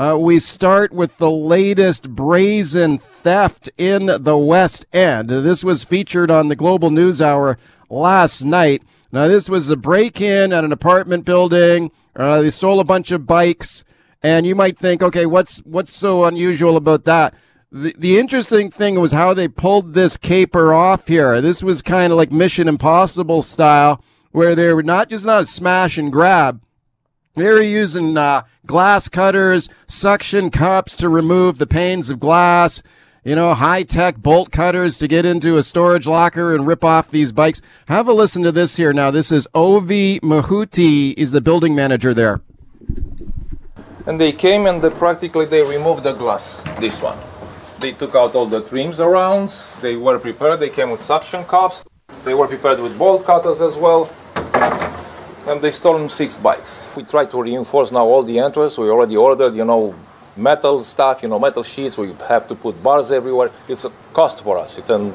Uh, we start with the latest brazen theft in the West End. This was featured on the Global News Hour last night. Now, this was a break in at an apartment building. Uh, they stole a bunch of bikes. And you might think, okay, what's, what's so unusual about that? The, the interesting thing was how they pulled this caper off here. This was kind of like Mission Impossible style, where they were not just not a smash and grab. They were using uh, glass cutters, suction cups to remove the panes of glass you know, high tech bolt cutters to get into a storage locker and rip off these bikes. Have a listen to this here now. This is Ovi Mahuti, is the building manager there. And they came and they practically they removed the glass, this one. They took out all the trims around. They were prepared. They came with suction cups. They were prepared with bolt cutters as well. And they stole six bikes. We tried to reinforce now all the entrances. We already ordered, you know, metal stuff, you know, metal sheets. We have to put bars everywhere. It's a cost for us. It's an,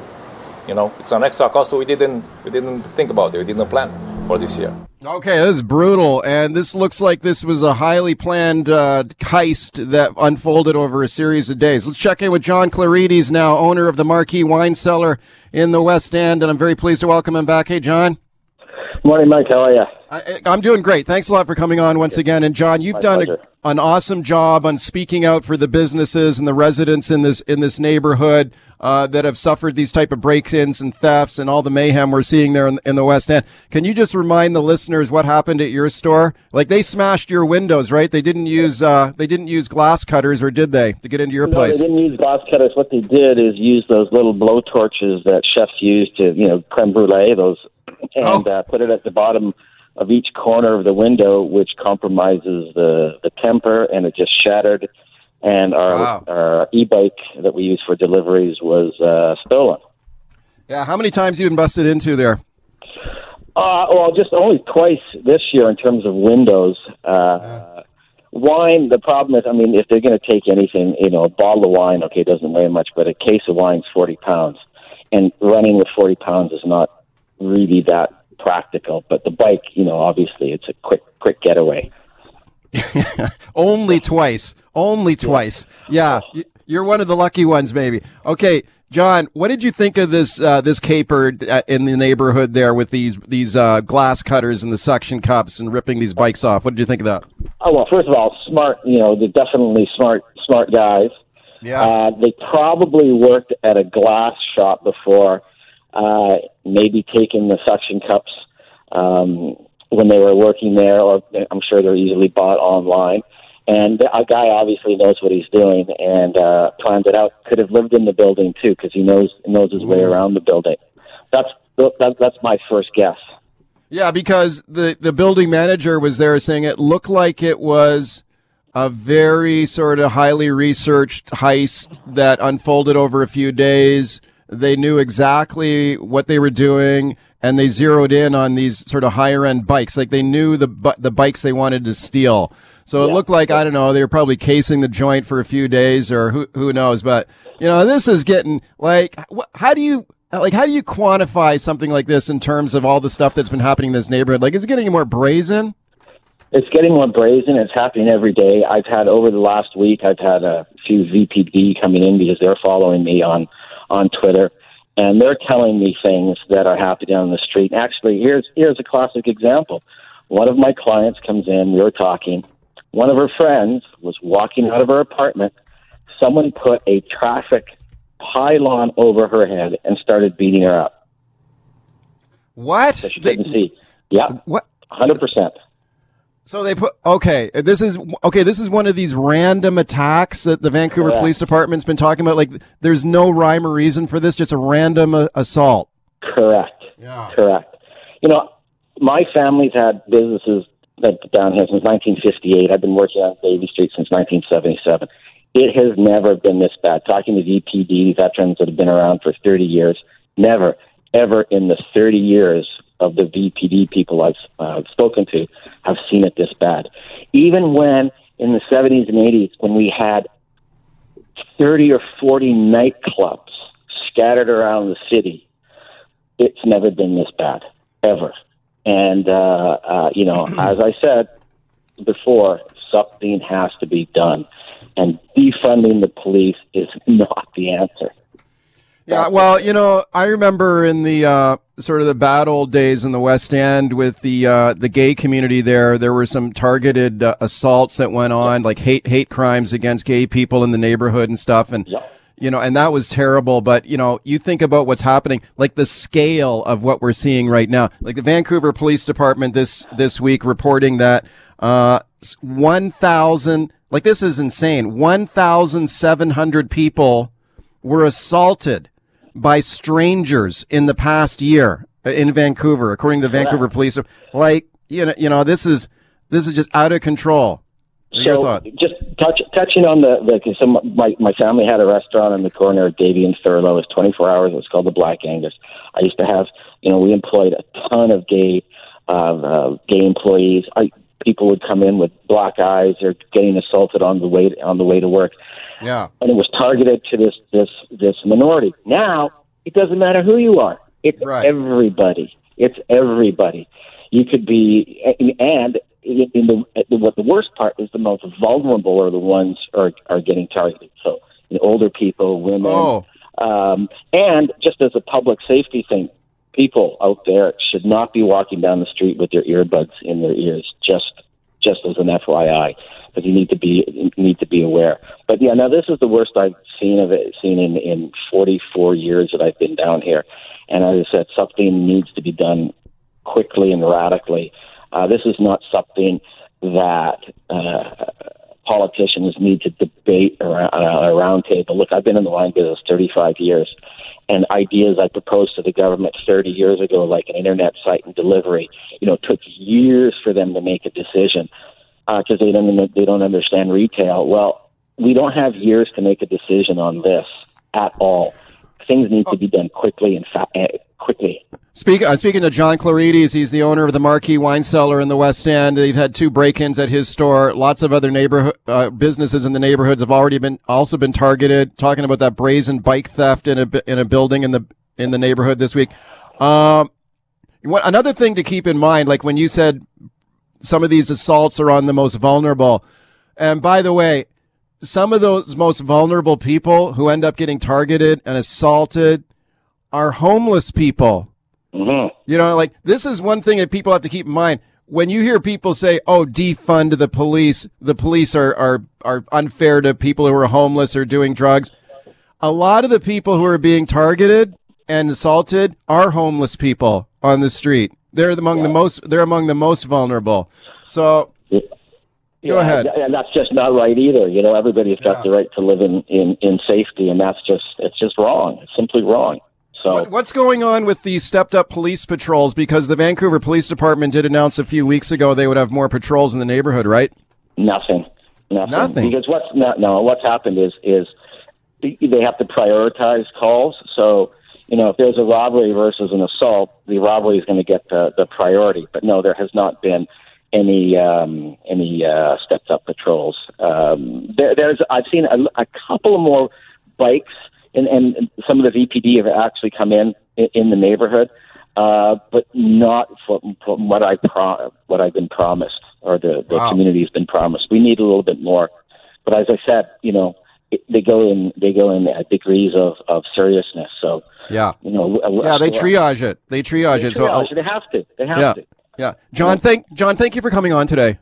you know, it's an extra cost we didn't we didn't think about it. We didn't plan for this year. Okay, this is brutal, and this looks like this was a highly planned uh, heist that unfolded over a series of days. Let's check in with John Clarides now, owner of the Marquee Wine Cellar in the West End, and I'm very pleased to welcome him back. Hey, John. Morning, Mike. How are you? I, am doing great. Thanks a lot for coming on once again. And John, you've My done pleasure. a, an awesome job on speaking out for the businesses and the residents in this in this neighborhood uh, that have suffered these type of break-ins and thefts and all the mayhem we're seeing there in, in the West End. Can you just remind the listeners what happened at your store? Like they smashed your windows, right? They didn't use uh, they didn't use glass cutters, or did they, to get into your No, place? they didn't use glass cutters. What they did is use those little blow torches that chefs use to, you know, creme brulee those, and Oh. uh, put it at the bottom of each corner of the window, which compromises the the temper, and it just shattered. And our Wow. our e-bike that we use for deliveries was uh, stolen. Yeah. How many times you been busted into there? Uh, well, just only twice this year in terms of windows. Uh, Wine, the problem is, I mean, if they're going to take anything, you know, a bottle of wine, okay, it doesn't weigh much, but a case of wine's 40 pounds. And running with 40 pounds is not really that practical. But the bike, you know, obviously it's a quick, quick getaway. Only twice. Only twice. Yeah. You're one of the lucky ones, maybe. Okay, John, what did you think of this uh, this caper uh, in the neighborhood there with these these uh, glass cutters and the suction cups and ripping these bikes off? What did you think of that? Oh, well, first of all, smart, you know, they're definitely smart, smart guys. Yeah. Uh, they probably worked at a glass shop before, uh, maybe taking the suction cups um, when they were working there, or I'm sure they're easily bought online. And a guy obviously knows what he's doing and uh, planned it out. Could have lived in the building too, because he knows knows his way around the building. That's that, that's my first guess. Yeah, because the the building manager was there saying it looked like it was a very sort of highly researched heist that unfolded over a few days. They knew exactly what they were doing and they zeroed in on these sort of higher end bikes. Like they knew the the bikes they wanted to steal. So it Yeah. looked like I don't know, they were probably casing the joint for a few days or who who knows, but you know, this is getting like how do you like how do you quantify something like this in terms of all the stuff that's been happening in this neighborhood? Like is it getting more brazen? It's getting more brazen. It's happening every day. I've had over the last week. I've had a few VPD coming in because they're following me on on Twitter, and they're telling me things that are happening on the street. Actually, here's here's a classic example. One of my clients comes in. We were talking. One of her friends was walking out of her apartment. Someone put a traffic pylon over her head and started beating her up. What? So she They- couldn't see. Yeah, what? hundred percent. So they put okay. This is okay. This is one of these random attacks that the Vancouver Correct. Police Department's been talking about. Like, there's no rhyme or reason for this. Just a random uh, assault. Correct. Yeah. Correct. You know, my family's had businesses that down here since 1958. I've been working on Davie Street since 1977. It has never been this bad. Talking to VPD veterans that have been around for 30 years, never, ever in the 30 years of the VPD people I've uh, spoken to have seen it this bad. Even when in the 70s and 80s, when we had 30 or 40 nightclubs scattered around the city, it's never been this bad ever. And uh, uh, you know, as I said before, something has to be done. and defunding the police is not the answer. Yeah, well, you know, I remember in the uh, sort of the bad old days in the West End with the uh, the gay community there. There were some targeted uh, assaults that went on, like hate hate crimes against gay people in the neighborhood and stuff, and. Yeah. You know, and that was terrible. But, you know, you think about what's happening, like the scale of what we're seeing right now. Like the Vancouver Police Department this, this week reporting that, uh, 1,000, like this is insane. 1,700 people were assaulted by strangers in the past year in Vancouver, according to the Vancouver Police. Like, you know, you know, this is, this is just out of control. Your So thought? just touch, touching on the, the cause some, my, my family had a restaurant in the corner of Davie and Thurlow. It was 24 hours. It was called the Black Angus. I used to have, you know, we employed a ton of gay, uh, uh, gay employees. I, people would come in with black eyes or getting assaulted on the way, on the way to work. Yeah. and it was targeted to this this this minority. Now it doesn't matter who you are; it's Right. everybody. It's everybody. You could be, and in the what the worst part is the most vulnerable are the ones are are getting targeted. So you know, older people, women, Oh. um, and just as a public safety thing, people out there should not be walking down the street with their earbuds in their ears. Just just as an FYI, but you need to be need to be aware. But yeah, now this is the worst I've seen of it seen in in 44 years that I've been down here, and as I said, something needs to be done quickly and radically. Uh, this is not something that uh, politicians need to debate around uh, a round table. Look, I've been in the wine business 35 years, and ideas I proposed to the government 30 years ago, like an internet site and delivery, you know, took years for them to make a decision because they don't they don't understand retail. Well, we don't have years to make a decision on this at all. Things need to be done quickly and fa- uh, quickly. Speak, uh, speaking to John Clarides, he's the owner of the Marquee Wine Cellar in the West End. They've had two break-ins at his store. Lots of other neighborhood uh, businesses in the neighborhoods have already been also been targeted. Talking about that brazen bike theft in a in a building in the in the neighborhood this week. Um, what, another thing to keep in mind, like when you said some of these assaults are on the most vulnerable, and by the way, some of those most vulnerable people who end up getting targeted and assaulted are homeless people. hmm You know, like this is one thing that people have to keep in mind. When you hear people say, "Oh, defund the police," the police are are are unfair to people who are homeless or doing drugs. A lot of the people who are being targeted and assaulted are homeless people on the street. They're among the most. They're among the most vulnerable. So Go ahead. And that's just not right either. You know, everybody's got the right to live in, in, in safety, and that's just it's just wrong. It's simply wrong. So What, what's going on with the stepped up police patrols? Because the Vancouver Police Department did announce a few weeks ago they would have more patrols in the neighborhood, right? nothing, nothing. Nothing? Because what's not no, what's happened is is they they have to prioritize calls. So you know, if there's a robbery versus an assault, the robbery is going to get the the priority. But no, there has not been any um, any uh, stepped up patrols. Um, there, there's I've seen a, a couple of more bikes, and, and some of the VPD have actually come in in, in the neighborhood, uh, but not from, from what I pro- what I've been promised or the, the Wow. community has been promised. We need a little bit more. But as I said, you know, they go in they go in at degrees of, of seriousness. So Yeah. you know, Yeah, they triage it. They triage they it. So triage. they have to. They have yeah, to. Yeah. John, thank John, thank you for coming on today.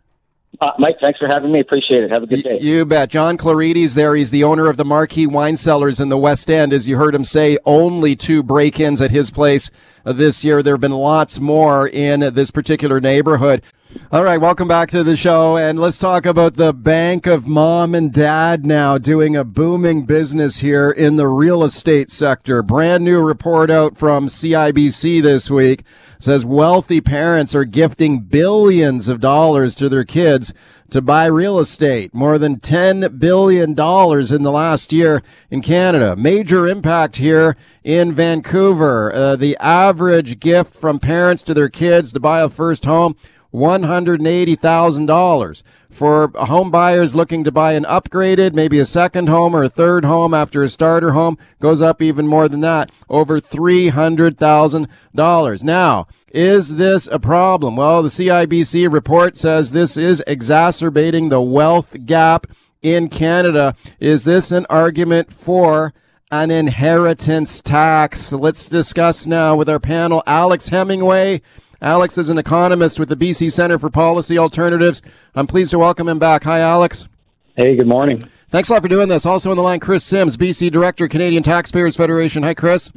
Uh, Mike, thanks for having me. Appreciate it. Have a good day. You bet. John Clarides there. He's the owner of the Marquee Wine Cellars in the West End. As you heard him say, only two break-ins at his place uh, this year. There have been lots more in this particular neighborhood. All right, welcome back to the show, and let's talk about the bank of mom and dad now doing a booming business here in the real estate sector. Brand new report out from CIBC this week says wealthy parents are gifting billions of dollars to their kids to buy real estate. More than $10 billion in the last year in Canada. Major impact here in Vancouver. Uh, the average gift from parents to their kids to buy a first home $180,000. For home buyers looking to buy an upgraded, maybe a second home or a third home after a starter home, goes up even more than that, over $300,000. Now, is this a problem? Well, the CIBC report says this is exacerbating the wealth gap in Canada. Is this an argument for an inheritance tax? Let's discuss now with our panel, Alex Hemingway. Alex is an economist with the BC Centre for Policy Alternatives. I'm pleased to welcome him back. Hi, Alex. Hey, good morning. Thanks a lot for doing this. Also on the line, Chris Sims, BC Director, Canadian Taxpayers Federation. Hi, Chris.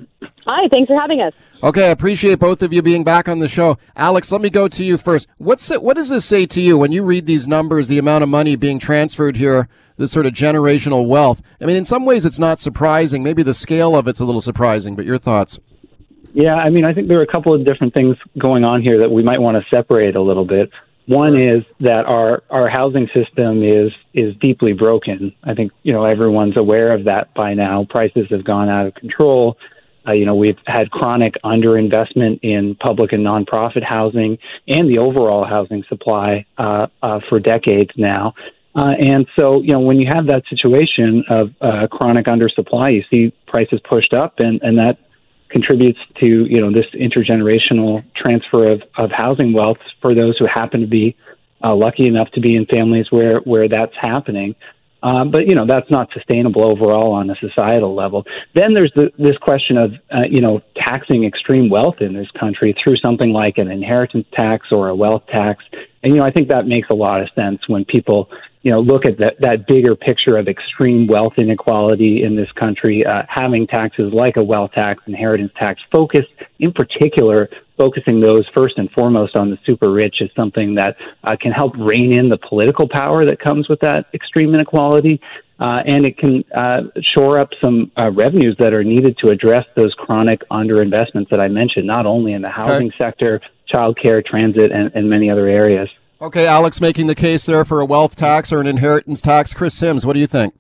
Hi, thanks for having us. Okay, I appreciate both of you being back on the show. Alex, let me go to you first. What's it, what does this say to you when you read these numbers, the amount of money being transferred here, this sort of generational wealth? I mean, in some ways it's not surprising. Maybe the scale of it's a little surprising, but your thoughts? Yeah, I mean, I think there are a couple of different things going on here that we might want to separate a little bit. One is that our, our housing system is is deeply broken. I think you know everyone's aware of that by now. Prices have gone out of control. Uh, you know we've had chronic underinvestment in public and nonprofit housing and the overall housing supply uh, uh, for decades now. Uh, and so, you know, when you have that situation of uh, chronic undersupply, you see prices pushed up, and, and that contributes to you know this intergenerational transfer of, of housing wealth for those who happen to be uh, lucky enough to be in families where where that's happening. Uh, but you know that's not sustainable overall on a societal level. Then there's the, this question of uh, you know taxing extreme wealth in this country through something like an inheritance tax or a wealth tax, and you know I think that makes a lot of sense when people you know, look at that, that bigger picture of extreme wealth inequality in this country, uh, having taxes like a wealth tax, inheritance tax, focus in particular, focusing those first and foremost on the super rich is something that uh, can help rein in the political power that comes with that extreme inequality. Uh, and it can uh, shore up some uh, revenues that are needed to address those chronic underinvestments that I mentioned, not only in the housing okay. sector, childcare, transit, and, and many other areas. Okay, Alex making the case there for a wealth tax or an inheritance tax. Chris Sims, what do you think?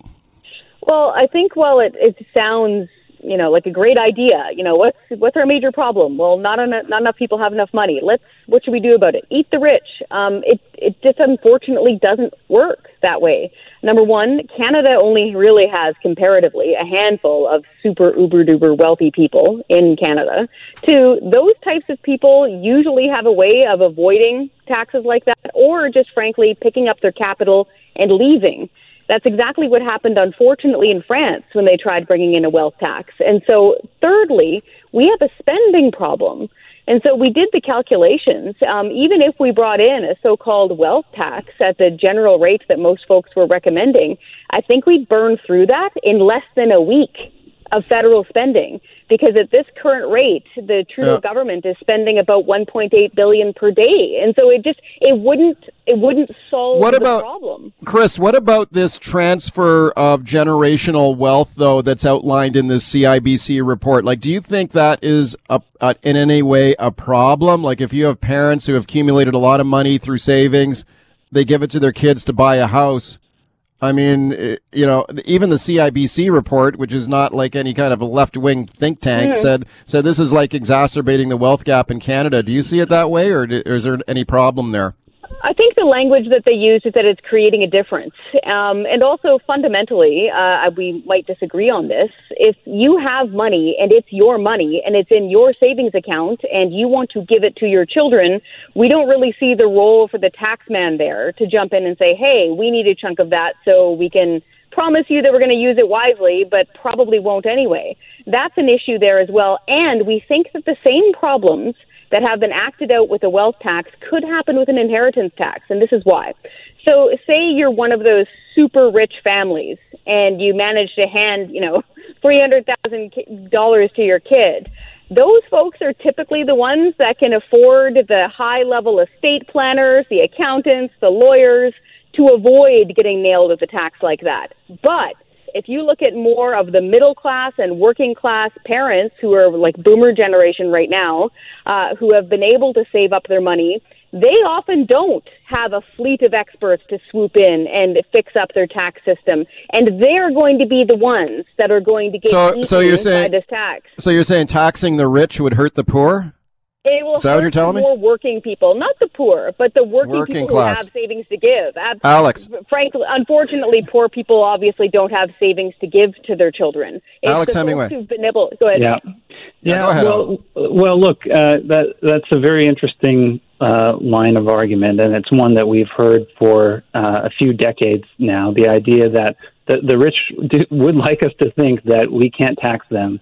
Well, I think while it, it sounds you know like a great idea, you know what's what's our major problem? Well, not enough not enough people have enough money. Let's what should we do about it? Eat the rich. Um, it it just unfortunately doesn't work that way. Number one, Canada only really has comparatively a handful of super uber duper wealthy people in Canada. Two, those types of people usually have a way of avoiding taxes like that or just frankly picking up their capital and leaving. That's exactly what happened, unfortunately, in France when they tried bringing in a wealth tax. And so, thirdly, we have a spending problem. And so we did the calculations. Um, even if we brought in a so called wealth tax at the general rate that most folks were recommending, I think we'd burn through that in less than a week of federal spending. Because at this current rate the Trudeau yeah. government is spending about 1.8 billion per day. And so it just it wouldn't it wouldn't solve what about, problem. Chris what about this transfer of generational wealth though that's outlined in this CIBC report? Like do you think that is a, a, in any way a problem? Like if you have parents who have accumulated a lot of money through savings they give it to their kids to buy a house I mean, eh, you know, even the CIBC report, which is not like any kind of a left wing think tank, mm. said said this is like exacerbating the wealth gap in Canada. Do you see it that way, or, or is there any problem there? I think the language that they use is that it's creating a difference. Um, and also, fundamentally, uh, we might disagree on this. If you have money and it's your money and it's in your savings account and you want to give it to your children, we don't really see the role for the taxman there to jump in and say, hey, we need a chunk of that so we can promise you that we're going to use it wisely, but probably won't anyway. That's an issue there as well. And we think that the same problems that have been acted out with a wealth tax could happen with an inheritance tax, and this is why. So, say you're one of those super rich families and you manage to hand, you know, $300,000 to your kid. Those folks are typically the ones that can afford the high level estate planners, the accountants, the lawyers to avoid getting nailed with a tax like that. But if you look at more of the middle class and working class parents who are like boomer generation right now, uh, who have been able to save up their money, they often don't have a fleet of experts to swoop in and fix up their tax system, and they're going to be the ones that are going to get so, so you're saying, this tax. So you're saying taxing the rich would hurt the poor? It will Is that what you're telling more me? working people, not the poor, but the working, working people class. who have savings to give. Absolutely. Alex. Frankly, unfortunately, poor people obviously don't have savings to give to their children. It's Alex Hemingway. been able, go ahead. Yeah. Yeah, yeah ahead, well, well, look, uh, that that's a very interesting uh, line of argument, and it's one that we've heard for uh, a few decades now. The idea that the, the rich do, would like us to think that we can't tax them,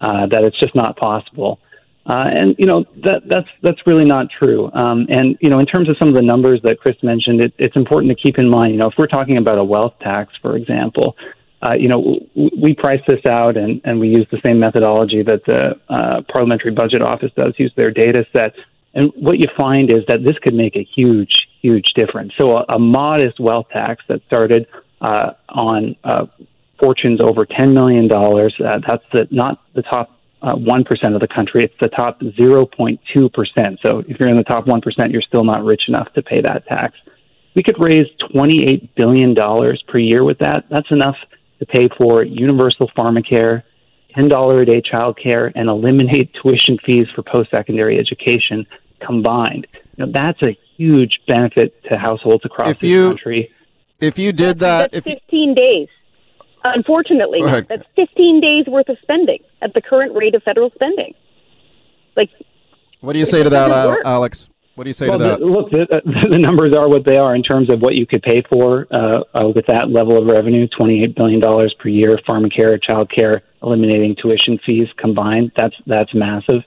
uh, that it's just not possible. Uh, and you know that that's that's really not true. Um, and you know, in terms of some of the numbers that Chris mentioned, it, it's important to keep in mind. You know, if we're talking about a wealth tax, for example, uh, you know, we price this out and, and we use the same methodology that the uh, Parliamentary Budget Office does, use their data set. And what you find is that this could make a huge, huge difference. So a, a modest wealth tax that started uh, on uh, fortunes over $10 million, uh, that's the, not the top uh, 1% of the country. It's the top 0.2%. So if you're in the top 1%, you're still not rich enough to pay that tax. We could raise $28 billion per year with that. That's enough to pay for universal pharmacare, $10 a day child care, and eliminate tuition fees for post secondary education combined. You know, that's a huge benefit to households across if the you, country. If you did that, that's 15 days. Unfortunately, that's 15 days worth of spending at the current rate of federal spending. Like, what do you say to that, Alex? What do you say well, to that? The, look, the, the, numbers are what they are in terms of what you could pay for uh, uh, with that level of revenue $28 billion per year, pharmacare, child care, eliminating tuition fees combined. That's, that's massive.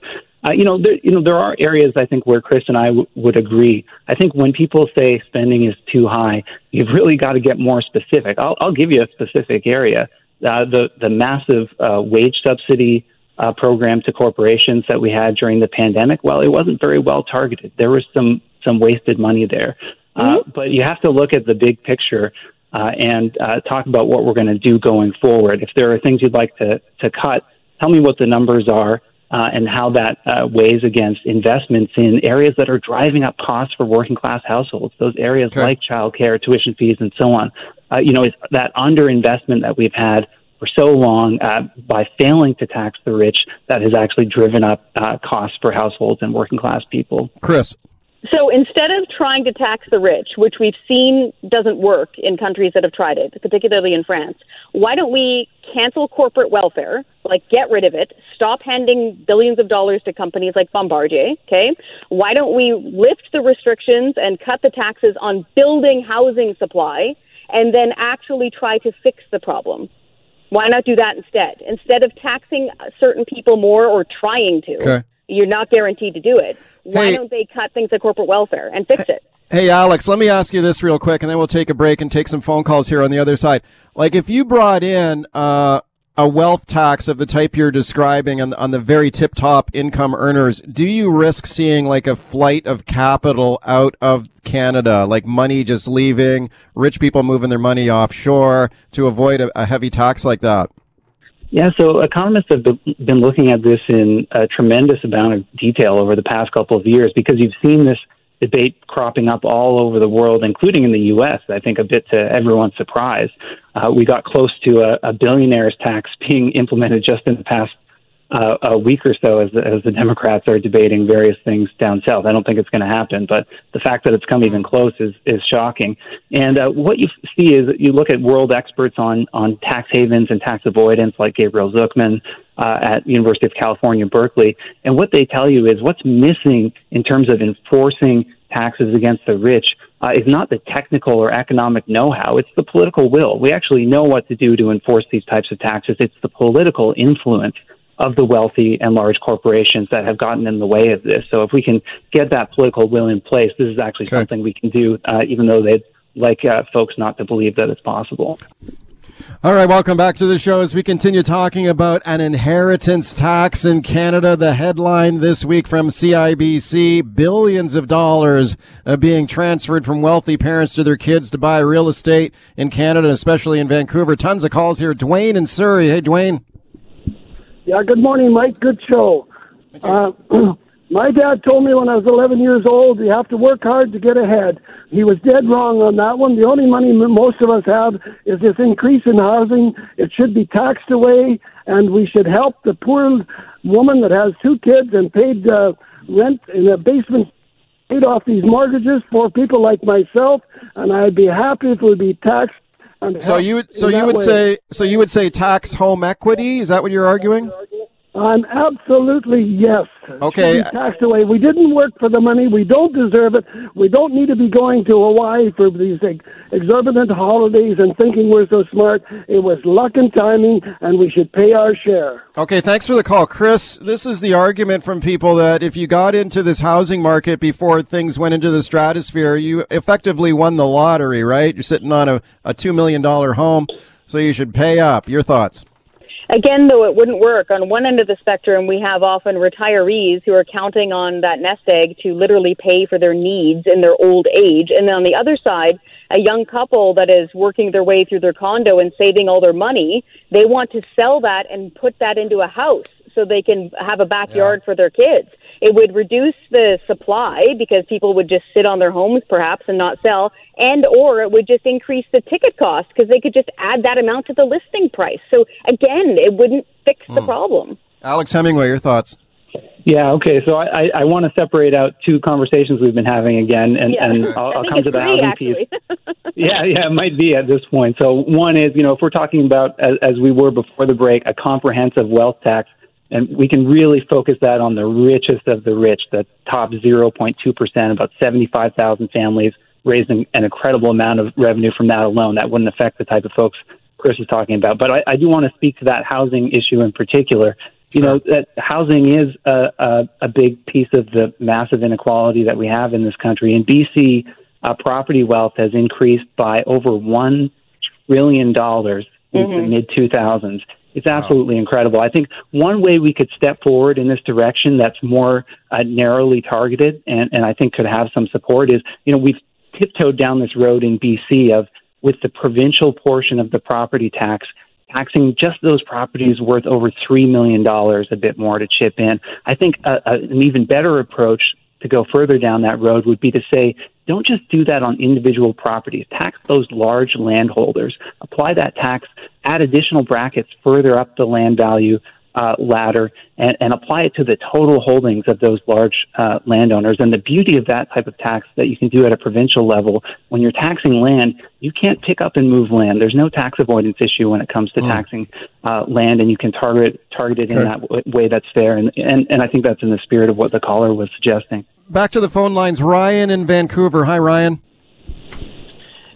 Uh, you know, there, you know, there are areas I think where Chris and I w- would agree. I think when people say spending is too high, you've really got to get more specific. I'll, I'll give you a specific area. Uh, the the massive uh, wage subsidy uh, program to corporations that we had during the pandemic, well, it wasn't very well targeted. There was some some wasted money there. Uh, mm-hmm. but you have to look at the big picture uh, and uh, talk about what we're going to do going forward. If there are things you'd like to to cut, tell me what the numbers are. Uh, and how that uh, weighs against investments in areas that are driving up costs for working class households. Those areas okay. like childcare, tuition fees, and so on. Uh, you know, it's that underinvestment that we've had for so long uh, by failing to tax the rich that has actually driven up uh, costs for households and working class people. Chris. So instead of trying to tax the rich, which we've seen doesn't work in countries that have tried it, particularly in France, why don't we cancel corporate welfare, like get rid of it, stop handing billions of dollars to companies like Bombardier, okay? Why don't we lift the restrictions and cut the taxes on building housing supply and then actually try to fix the problem? Why not do that instead? Instead of taxing certain people more or trying to, okay. You're not guaranteed to do it. Why hey, don't they cut things at corporate welfare and fix it? Hey, Alex, let me ask you this real quick, and then we'll take a break and take some phone calls here on the other side. Like, if you brought in uh, a wealth tax of the type you're describing on, on the very tip top income earners, do you risk seeing like a flight of capital out of Canada, like money just leaving, rich people moving their money offshore to avoid a, a heavy tax like that? Yeah, so economists have been looking at this in a tremendous amount of detail over the past couple of years because you've seen this debate cropping up all over the world, including in the U.S. I think a bit to everyone's surprise. Uh, we got close to a, a billionaire's tax being implemented just in the past uh, a week or so as the, as the Democrats are debating various things down south. I don't think it's going to happen, but the fact that it's come even close is is shocking. And uh, what you see is you look at world experts on on tax havens and tax avoidance, like Gabriel Zucman uh, at University of California, Berkeley, and what they tell you is what's missing in terms of enforcing taxes against the rich uh, is not the technical or economic know-how; it's the political will. We actually know what to do to enforce these types of taxes. It's the political influence of the wealthy and large corporations that have gotten in the way of this. So if we can get that political will in place, this is actually okay. something we can do, uh, even though they'd like uh, folks not to believe that it's possible. All right, welcome back to the show as we continue talking about an inheritance tax in Canada. The headline this week from CIBC billions of dollars uh, being transferred from wealthy parents to their kids to buy real estate in Canada, especially in Vancouver. Tons of calls here. Dwayne in Surrey. Hey, Dwayne. Yeah, good morning, Mike. Good show. Uh, my dad told me when I was 11 years old, you have to work hard to get ahead. He was dead wrong on that one. The only money most of us have is this increase in housing. It should be taxed away, and we should help the poor woman that has two kids and paid uh, rent in a basement paid off these mortgages for people like myself, and I'd be happy if it would be taxed so you would so you would way. say so you would say tax home equity? Is that what you're arguing? I'm absolutely yes. Okay. Taxed away. We didn't work for the money. We don't deserve it. We don't need to be going to Hawaii for these ex- exorbitant holidays and thinking we're so smart. It was luck and timing, and we should pay our share. Okay, thanks for the call. Chris, this is the argument from people that if you got into this housing market before things went into the stratosphere, you effectively won the lottery, right? You're sitting on a, a $2 million home, so you should pay up. Your thoughts? Again, though, it wouldn't work. On one end of the spectrum, we have often retirees who are counting on that nest egg to literally pay for their needs in their old age. And then on the other side, a young couple that is working their way through their condo and saving all their money, they want to sell that and put that into a house so they can have a backyard for their kids. It would reduce the supply because people would just sit on their homes perhaps and not sell, and or it would just increase the ticket cost because they could just add that amount to the listing price. So again, it wouldn't fix the hmm. problem. Alex Hemingway, your thoughts? Yeah, okay. So I, I, I want to separate out two conversations we've been having again, and, Yeah. and I I'll, I'll come to the three, housing actually. piece. yeah, yeah, it might be at this point. So one is, you know, if we're talking about, as, as we were before the break, a comprehensive wealth tax, and we can really focus that on the richest of the rich, the top 0.2%, about 75,000 families raising an incredible amount of revenue from that alone. That wouldn't affect the type of folks Chris is talking about. But I, I do want to speak to that housing issue in particular. You know, that housing is a, a, a big piece of the massive inequality that we have in this country. In BC, uh, property wealth has increased by over $1 trillion in the mid 2000s. It's absolutely incredible. I think one way we could step forward in this direction that's more uh, narrowly targeted and, and I think could have some support is, you know, we've tiptoed down this road in BC of with the provincial portion of the property tax taxing just those properties worth over $3 million a bit more to chip in. I think a, a, an even better approach to go further down that road would be to say, don't just do that on individual properties. Tax those large landholders. Apply that tax, add additional brackets further up the land value uh, ladder, and, and apply it to the total holdings of those large uh, landowners. And the beauty of that type of tax that you can do at a provincial level, when you're taxing land, you can't pick up and move land. There's no tax avoidance issue when it comes to taxing uh, land, and you can target target it in that w- way that's fair. And, and and I think that's in the spirit of what the caller was suggesting. Back to the phone lines. Ryan in Vancouver. Hi, Ryan.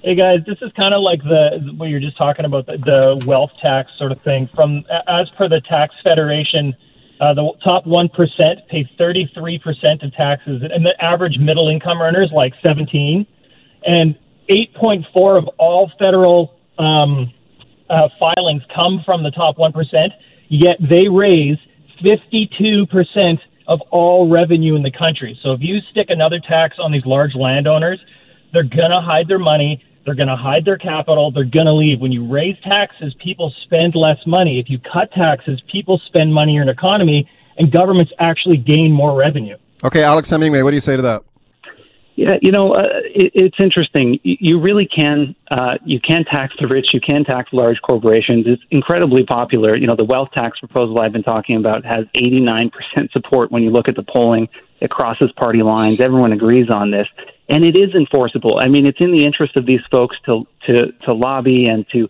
Hey guys, this is kind of like the what you're just talking about the, the wealth tax sort of thing. From as per the Tax Federation, uh, the top one percent pay 33 percent of taxes, and the average middle income earners like 17, and 8.4 of all federal um, uh, filings come from the top one percent. Yet they raise 52 percent of all revenue in the country. So if you stick another tax on these large landowners, they're to hide their money. They're going to hide their capital. They're going to leave. When you raise taxes, people spend less money. If you cut taxes, people spend money in an economy, and governments actually gain more revenue. Okay, Alex Hemingway, what do you say to that? Yeah, you know, uh, it, it's interesting. You really can uh, you can tax the rich. You can tax large corporations. It's incredibly popular. You know, the wealth tax proposal I've been talking about has 89% support when you look at the polling. It crosses party lines. Everyone agrees on this, and it is enforceable. I mean, it's in the interest of these folks to to to lobby and to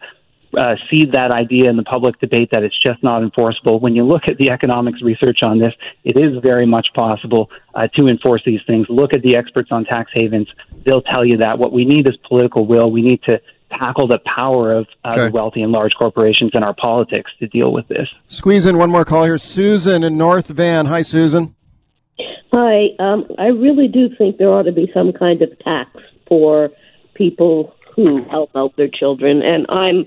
uh, seed that idea in the public debate that it's just not enforceable. When you look at the economics research on this, it is very much possible uh, to enforce these things. Look at the experts on tax havens; they'll tell you that. What we need is political will. We need to tackle the power of uh, Okay. the wealthy and large corporations in our politics to deal with this. Squeeze in one more call here. Susan in North Van. Hi, Susan. Hi, um, I really do think there ought to be some kind of tax for people who help out their children, and I'm,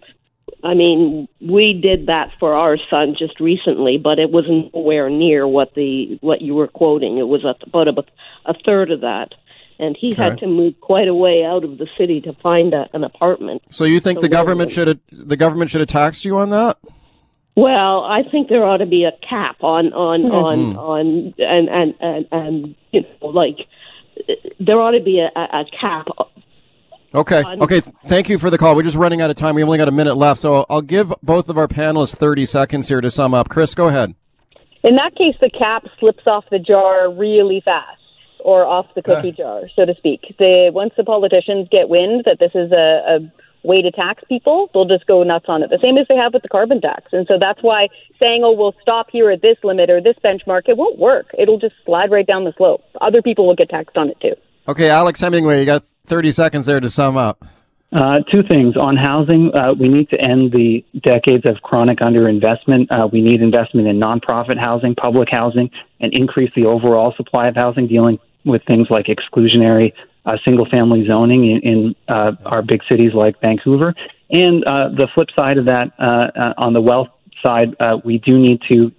I mean, we did that for our son just recently, but it was nowhere near what the what you were quoting. It was about a, a third of that, and he had to move quite a way out of the city to find a, an apartment. So you think So the government should have the government should have taxed you on that? Well, I think there ought to be a cap on on hmm. on hmm. on and and and and you know like there ought to be a, a a cap. Okay. Okay. Thank you for the call. We're just running out of time. We only got a minute left, so I'll give both of our panelists 30 seconds here to sum up. Chris, go ahead. In that case, the cap slips off the jar really fast, or off the cookie ah. jar, so to speak. The once the politicians get wind that this is a, a way to tax people, they'll just go nuts on it. The same as they have with the carbon tax. And so that's why saying, oh, we'll stop here at this limit or this benchmark, it won't work. It'll just slide right down the slope. Other people will get taxed on it too. Okay, Alex Hemingway, you got 30 seconds there to sum up. Uh, two things on housing. Uh, we need to end the decades of chronic underinvestment. Uh, we need investment in nonprofit housing, public housing, and increase the overall supply of housing, dealing with things like exclusionary uh, single-family zoning in, in uh, our big cities like Vancouver. And uh, the flip side of that, on the wealth side, we do need to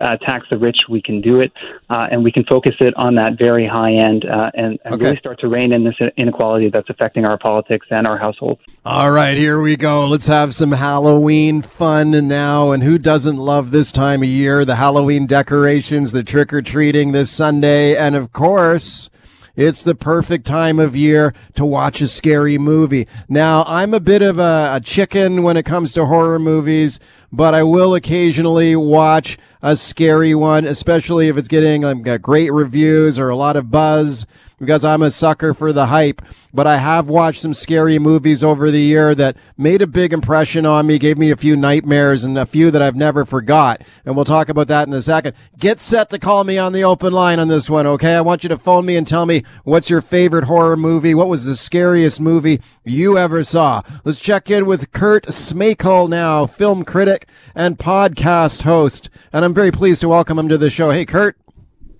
uh, tax the rich, we can do it, uh, and we can focus it on that very high end uh, and, and okay. really start to rein in this inequality that's affecting our politics and our households. All right, here we go. Let's have some Halloween fun now. And who doesn't love this time of year? The Halloween decorations, the trick or treating this Sunday, and of course, it's the perfect time of year to watch a scary movie. Now, I'm a bit of a, a chicken when it comes to horror movies, but I will occasionally watch a scary one, especially if it's getting um, great reviews or a lot of buzz because I'm a sucker for the hype. But I have watched some scary movies over the year that made a big impression on me, gave me a few nightmares and a few that I've never forgot. And we'll talk about that in a second. Get set to call me on the open line on this one, okay? I want you to phone me and tell me what's your favorite horror movie? What was the scariest movie you ever saw? Let's check in with Kurt Schmeichel now, film critic and podcast host. And I'm very pleased to welcome him to the show. Hey, Kurt.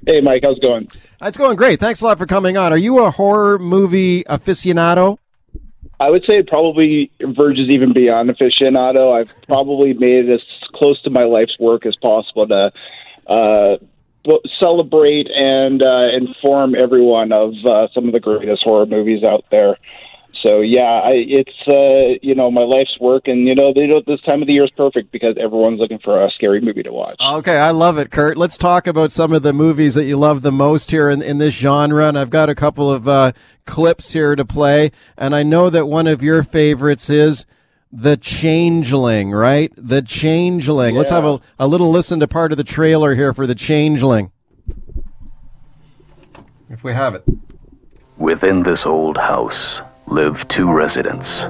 Hey, Mike, how's it going? It's going great. Thanks a lot for coming on. Are you a horror movie aficionado? I would say it probably verges even beyond aficionado. I've probably made it as close to my life's work as possible to uh, celebrate and uh, inform everyone of uh, some of the greatest horror movies out there so yeah, I, it's uh, you know my life's work, and you know they don't, this time of the year is perfect because everyone's looking for a scary movie to watch. Okay, I love it, Kurt. Let's talk about some of the movies that you love the most here in, in this genre, and I've got a couple of uh, clips here to play, and I know that one of your favorites is. The Changeling, right? The Changeling. Yeah. Let's have a, a little listen to part of the trailer here for The Changeling. If we have it. Within this old house, live two residents.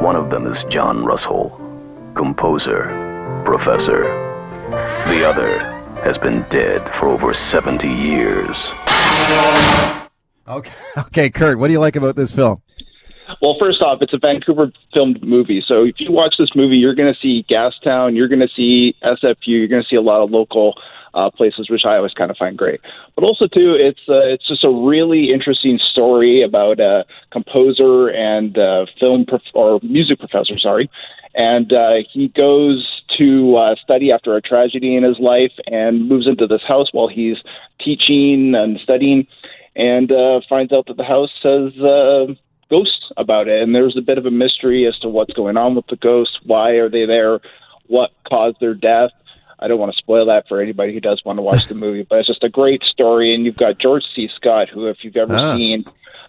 One of them is John Russell, composer, professor. The other has been dead for over 70 years. Okay, okay, Kurt, what do you like about this film? Well, first off, it's a Vancouver filmed movie. So if you watch this movie, you're going to see Gastown, you're going to see SFU, you're going to see a lot of local uh, places, which I always kind of find great. But also too, it's uh, it's just a really interesting story about a composer and uh, film prof- or music professor, sorry, and uh, he goes to uh, study after a tragedy in his life and moves into this house while he's teaching and studying, and uh, finds out that the house has. Uh, ghosts about it and there's a bit of a mystery as to what's going on with the ghosts why are they there what caused their death I don't want to spoil that for anybody who does want to watch the movie, but it's just a great story. And you've got George C. Scott, who, if you've ever ah. seen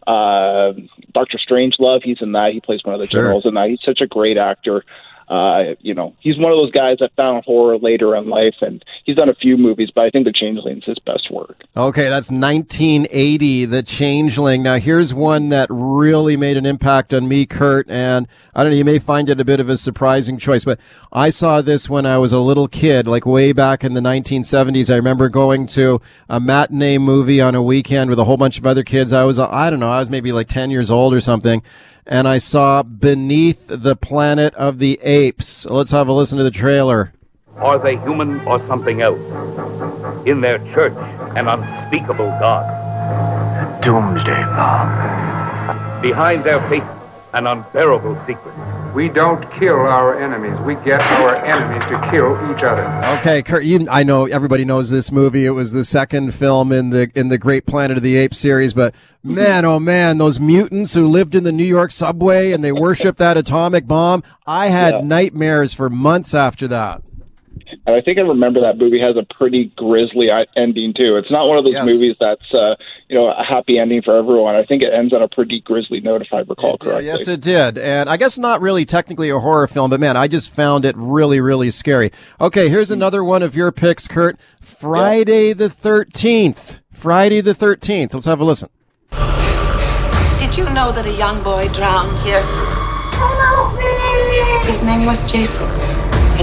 uh, Doctor Strangelove, he's in that. He plays one of the sure. generals in that. He's such a great actor. Uh, you know, he's one of those guys that found horror later in life, and he's done a few movies, but I think The Changeling's his best work. Okay, that's 1980, The Changeling. Now, here's one that really made an impact on me, Kurt, and I don't know, you may find it a bit of a surprising choice, but I saw this when I was a little kid, like way back in the 1970s. I remember going to a matinee movie on a weekend with a whole bunch of other kids. I was, I don't know, I was maybe like 10 years old or something and I saw Beneath the Planet of the Apes. Let's have a listen to the trailer. Are they human or something else? In their church, an unspeakable God. Doomsday Bomb. Behind their faces, an unbearable secret. We don't kill our enemies. We get our enemies to kill each other. Okay, Kurt, you, I know everybody knows this movie. It was the second film in the in the Great Planet of the Apes series, but man, oh man, those mutants who lived in the New York subway and they worshipped that atomic bomb. I had yeah. nightmares for months after that. And I think I remember that movie has a pretty grisly ending too. It's not one of those yes. movies that's uh, you know a happy ending for everyone. I think it ends on a pretty grisly note, if I recall it, correctly. Yes, it did. And I guess not really technically a horror film, but man, I just found it really, really scary. Okay, here's another one of your picks, Kurt. Friday yeah. the Thirteenth. Friday the Thirteenth. Let's have a listen. Did you know that a young boy drowned here? Oh no! His name was Jason,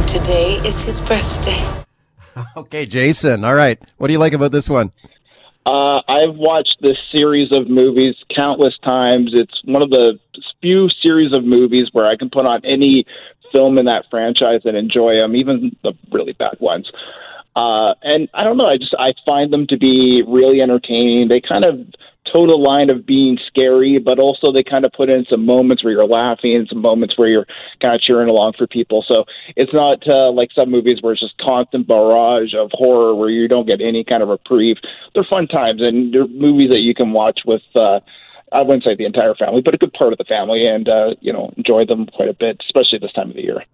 and today is his birthday. Okay, Jason. All right. What do you like about this one? Uh, I've watched this series of movies countless times. It's one of the few series of movies where I can put on any film in that franchise and enjoy them, even the really bad ones. Uh, and I don't know, I just I find them to be really entertaining. They kind of toe the line of being scary, but also they kind of put in some moments where you're laughing and some moments where you're kind of cheering along for people. So it's not uh, like some movies where it's just constant barrage of horror where you don't get any kind of reprieve. They're fun times and they're movies that you can watch with. Uh, I wouldn't say the entire family, but a good part of the family, and uh, you know enjoy them quite a bit, especially this time of the year.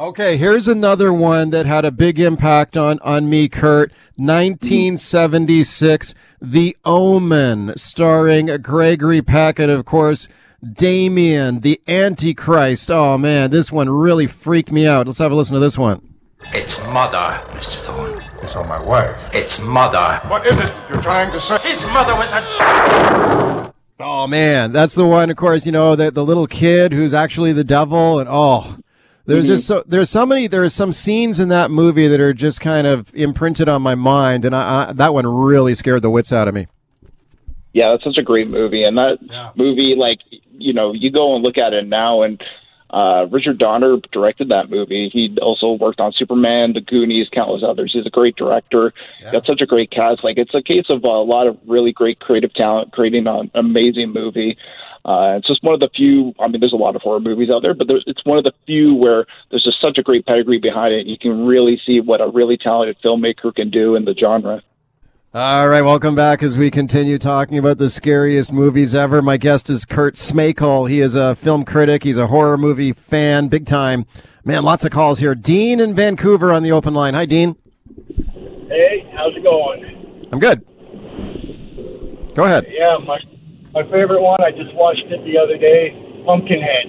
Okay, here's another one that had a big impact on on me, Kurt. 1976, The Omen, starring Gregory Peck and of course Damien, the Antichrist. Oh man, this one really freaked me out. Let's have a listen to this one. It's mother, Mr. Thorne. It's on my wife. It's mother. What is it you're trying to say? His mother was a. Oh man, that's the one. Of course, you know the the little kid who's actually the devil, and oh, there's just so there's so many there's some scenes in that movie that are just kind of imprinted on my mind, and I, I, that one really scared the wits out of me. Yeah, that's such a great movie, and that movie, like you know, you go and look at it now, and uh, Richard Donner directed that movie. He also worked on Superman, The Goonies, countless others. He's a great director. Got such a great cast. Like it's a case of a lot of really great creative talent creating an amazing movie. Uh, it's just one of the few. I mean, there's a lot of horror movies out there, but there's, it's one of the few where there's just such a great pedigree behind it. You can really see what a really talented filmmaker can do in the genre. All right, welcome back as we continue talking about the scariest movies ever. My guest is Kurt Smakol. He is a film critic. He's a horror movie fan, big time. Man, lots of calls here. Dean in Vancouver on the open line. Hi, Dean. Hey, how's it going? I'm good. Go ahead. Yeah, my my favorite one. I just watched it the other day. Pumpkinhead.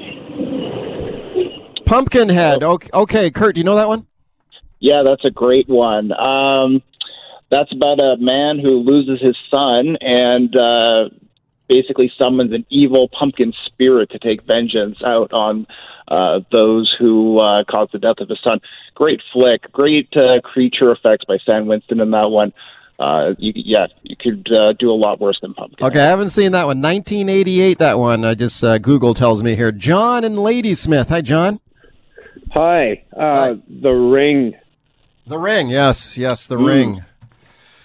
Pumpkinhead. Okay, okay, Kurt, do you know that one? Yeah, that's a great one. Um, that's about a man who loses his son and uh, basically summons an evil pumpkin spirit to take vengeance out on uh, those who uh, caused the death of his son. Great flick, great uh, creature effects by Stan Winston in that one. Uh, you, yeah, you could uh, do a lot worse than Pumpkin. Okay, I haven't seen that one. 1988, that one. I just uh, Google tells me here. John and Ladysmith. Hi, John. Hi. Uh, The Ring. The Ring. Yes, yes, The Mm. Ring.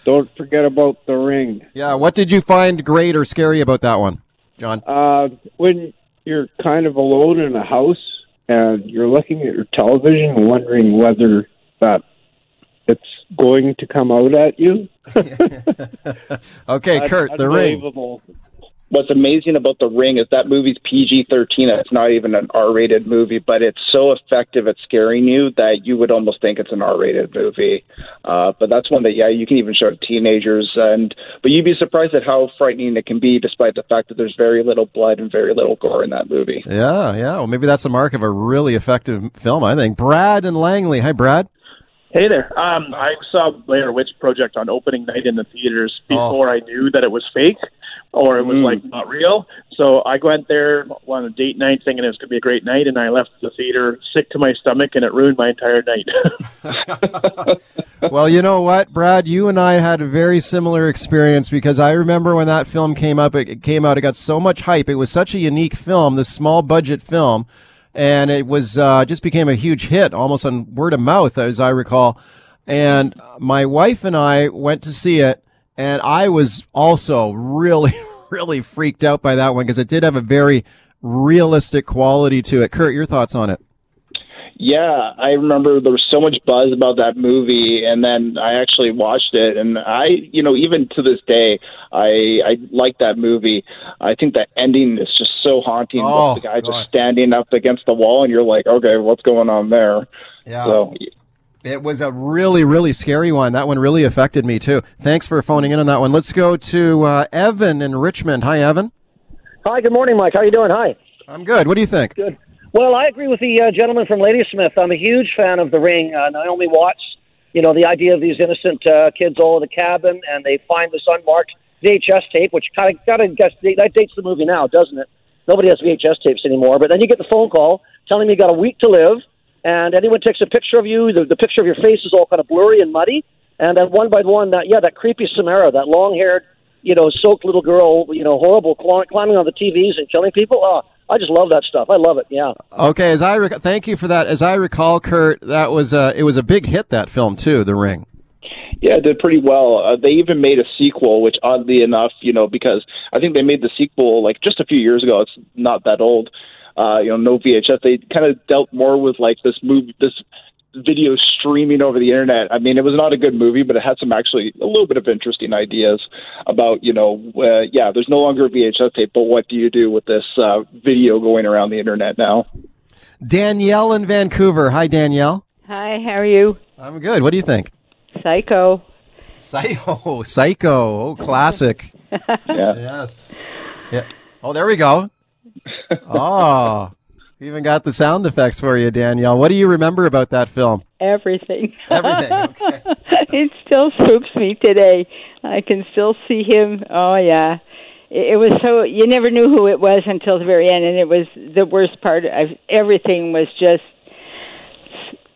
Don't forget about The Ring. Yeah. What did you find great or scary about that one, John? Uh, when you're kind of alone in a house and you're looking at your television wondering whether that it's going to come out at you. Okay, Kurt, The Ring. What's amazing about The Ring is that movie's PG 13. It's not even an R rated movie, but it's so effective at scaring you that you would almost think it's an R rated movie. Uh, but that's one that, yeah, you can even show to teenagers. and But you'd be surprised at how frightening it can be, despite the fact that there's very little blood and very little gore in that movie. Yeah, yeah. Well, maybe that's the mark of a really effective film. I think. Brad and Langley. Hi, Brad. Hey there. Um, I saw Blair Witch Project on opening night in the theaters before I knew that it was fake or it was like not real. So I went there on a date night thinking it was going to be a great night, and I left the theater sick to my stomach, and it ruined my entire night. well, you know what, Brad? You and I had a very similar experience because I remember when that film came up. It came out. It got so much hype. It was such a unique film, this small budget film, and it was uh, just became a huge hit, almost on word of mouth, as I recall. And my wife and I went to see it, and I was also really, really freaked out by that one because it did have a very realistic quality to it. Kurt, your thoughts on it? Yeah, I remember there was so much buzz about that movie, and then I actually watched it, and I, you know, even to this day, I I like that movie. I think that ending is just so haunting. Oh, the guy God. just standing up against the wall, and you're like, okay, what's going on there? Yeah. So It was a really, really scary one. That one really affected me too. Thanks for phoning in on that one. Let's go to uh, Evan in Richmond. Hi, Evan. Hi, good morning, Mike. How you doing? Hi. I'm good. What do you think? Good. Well, I agree with the uh, gentleman from Ladysmith. I'm a huge fan of The Ring. Uh, Naomi Watts. You know the idea of these innocent uh, kids all in the cabin, and they find this unmarked VHS tape, which kind of got to guess that dates the movie now, doesn't it? Nobody has VHS tapes anymore. But then you get the phone call telling me you got a week to live, and anyone takes a picture of you, the, the picture of your face is all kind of blurry and muddy, and then one by one, that yeah, that creepy Samara, that long-haired, you know, soaked little girl, you know, horrible, climbing on the TVs and killing people. Oh, I just love that stuff. I love it. Yeah. Okay, as I rec- thank you for that. As I recall, Kurt, that was uh, it was a big hit that film too, The Ring. Yeah, it did pretty well. Uh, they even made a sequel, which oddly enough, you know, because I think they made the sequel like just a few years ago. It's not that old. Uh, you know, no VHS. They kind of dealt more with like this move, this video streaming over the internet. I mean, it was not a good movie, but it had some actually a little bit of interesting ideas about, you know, uh, yeah, there's no longer a VHS tape, but what do you do with this uh, video going around the internet now? Danielle in Vancouver. Hi, Danielle. Hi, how are you? I'm good. What do you think? Psycho. Psycho. Psycho. Oh, classic. yeah. Yes. Yeah. Oh, there we go. Oh, we even got the sound effects for you, Danielle. What do you remember about that film? Everything. Everything. Okay. it still spooks me today. I can still see him. Oh yeah. It, it was so you never knew who it was until the very end, and it was the worst part. Of, everything was just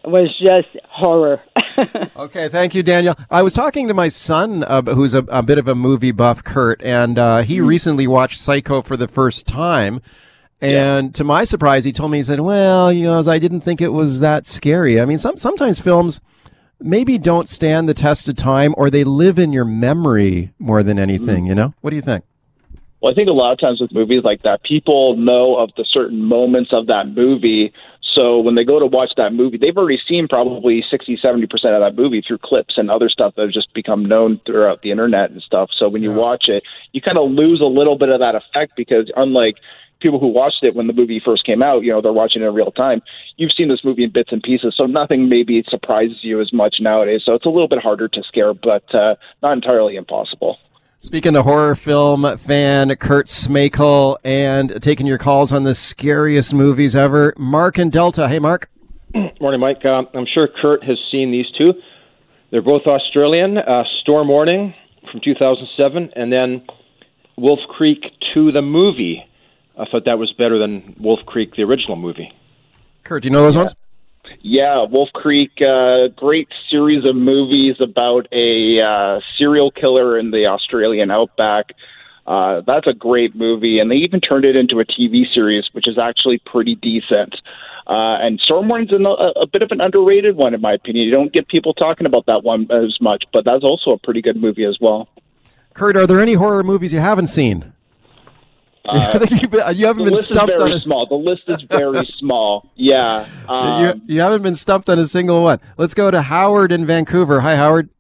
was just horror. Okay, thank you, Daniel. I was talking to my son, uh, who's a, a bit of a movie buff, Kurt, and uh, he recently watched Psycho for the first time. And to my surprise, he told me, he said, well, you know, I didn't think it was that scary. I mean, some, sometimes films maybe don't stand the test of time or they live in your memory more than anything, mm-hmm. you know? What do you think? Well, I think a lot of times with movies like that, people know of the certain moments of that movie. So when they go to watch that movie, they've already seen probably 60, 70% of that movie through clips and other stuff that have just become known throughout the internet and stuff. So when you watch it, you kind of lose a little bit of that effect because unlike people who watched it when the movie first came out, you know, they're watching it in real time. You've seen this movie in bits and pieces, so nothing maybe surprises you as much nowadays. So it's a little bit harder to scare, but uh, not entirely impossible. Speaking of horror film fan Kurt Smakel and taking your calls on the scariest movies ever, Mark and Delta. Hey, Mark. Morning, Mike. Um, I'm sure Kurt has seen these two. They're both Australian. Uh, Storm Warning from 2007, and then Wolf Creek 2, the movie. I thought that was better than Wolf Creek, the original movie. Kurt, do you know those ones? Yeah, Wolf Creek, uh, great series of movies about a uh, serial killer in the Australian outback. Uh, that's a great movie, and they even turned it into a TV series, which is actually pretty decent. Uh, and Storm Warning's a, a bit of an underrated one, in my opinion. You don't get people talking about that one as much, but that's also a pretty good movie as well. Kurt, are there any horror movies you haven't seen? Uh, you haven't the been list stumped is very on a, small. The list is very small. Yeah. Um, you, you haven't been stumped on a single one. Let's go to Howard in Vancouver. Hi, Howard.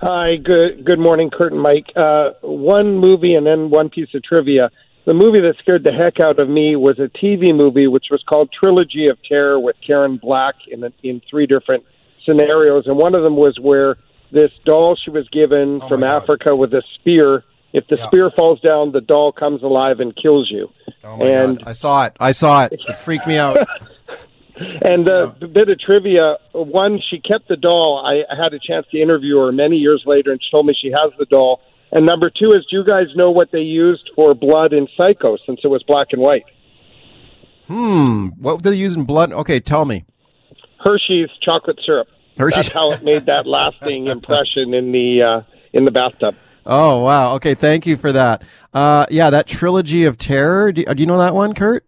Hi, good good morning, Kurt and Mike. Uh, one movie and then one piece of trivia. The movie that scared the heck out of me was a TV movie which was called Trilogy of Terror with Karen Black in in three different scenarios, and one of them was where this doll she was given Oh from Africa with a spear. If the spear falls down, the doll comes alive and kills you. Oh my and God. I saw it. I saw it. It freaked me out. and uh, a bit of trivia. One, she kept the doll. I had a chance to interview her many years later, and she told me she has the doll. And number two is, do you guys know what they used for blood in Psycho since it was black and white? Hmm. What were they using blood? Okay, tell me. Hershey's chocolate syrup. Hershey's- That's how it made that lasting impression in the uh, in the bathtub. Oh wow. Okay, thank you for that. Uh, yeah, that trilogy of terror. Do, do you know that one, Kurt?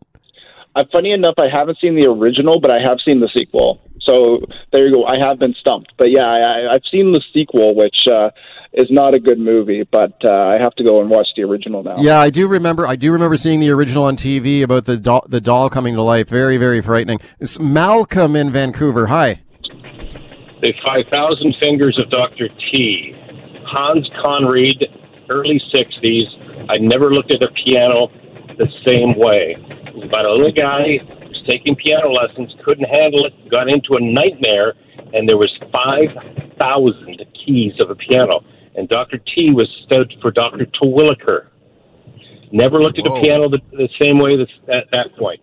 Uh, funny enough, I haven't seen the original, but I have seen the sequel. So there you go. I have been stumped. But yeah, I, I've seen the sequel, which uh, is not a good movie, but uh, I have to go and watch the original now. Yeah, I do remember. I do remember seeing the original on TV about the doll, the doll coming to life. Very, very frightening. It's Malcolm in Vancouver. Hi. The 5,000 Fingers of Dr. T. Hans Conried, early 60s. I never looked at a piano the same way. It was about a little guy who was taking piano lessons, couldn't handle it, got into a nightmare, and there was 5,000 keys of a piano. And Dr. T was stood for Dr. Terwilliger. Never looked at Whoa. a piano the, the same way that's, at that point.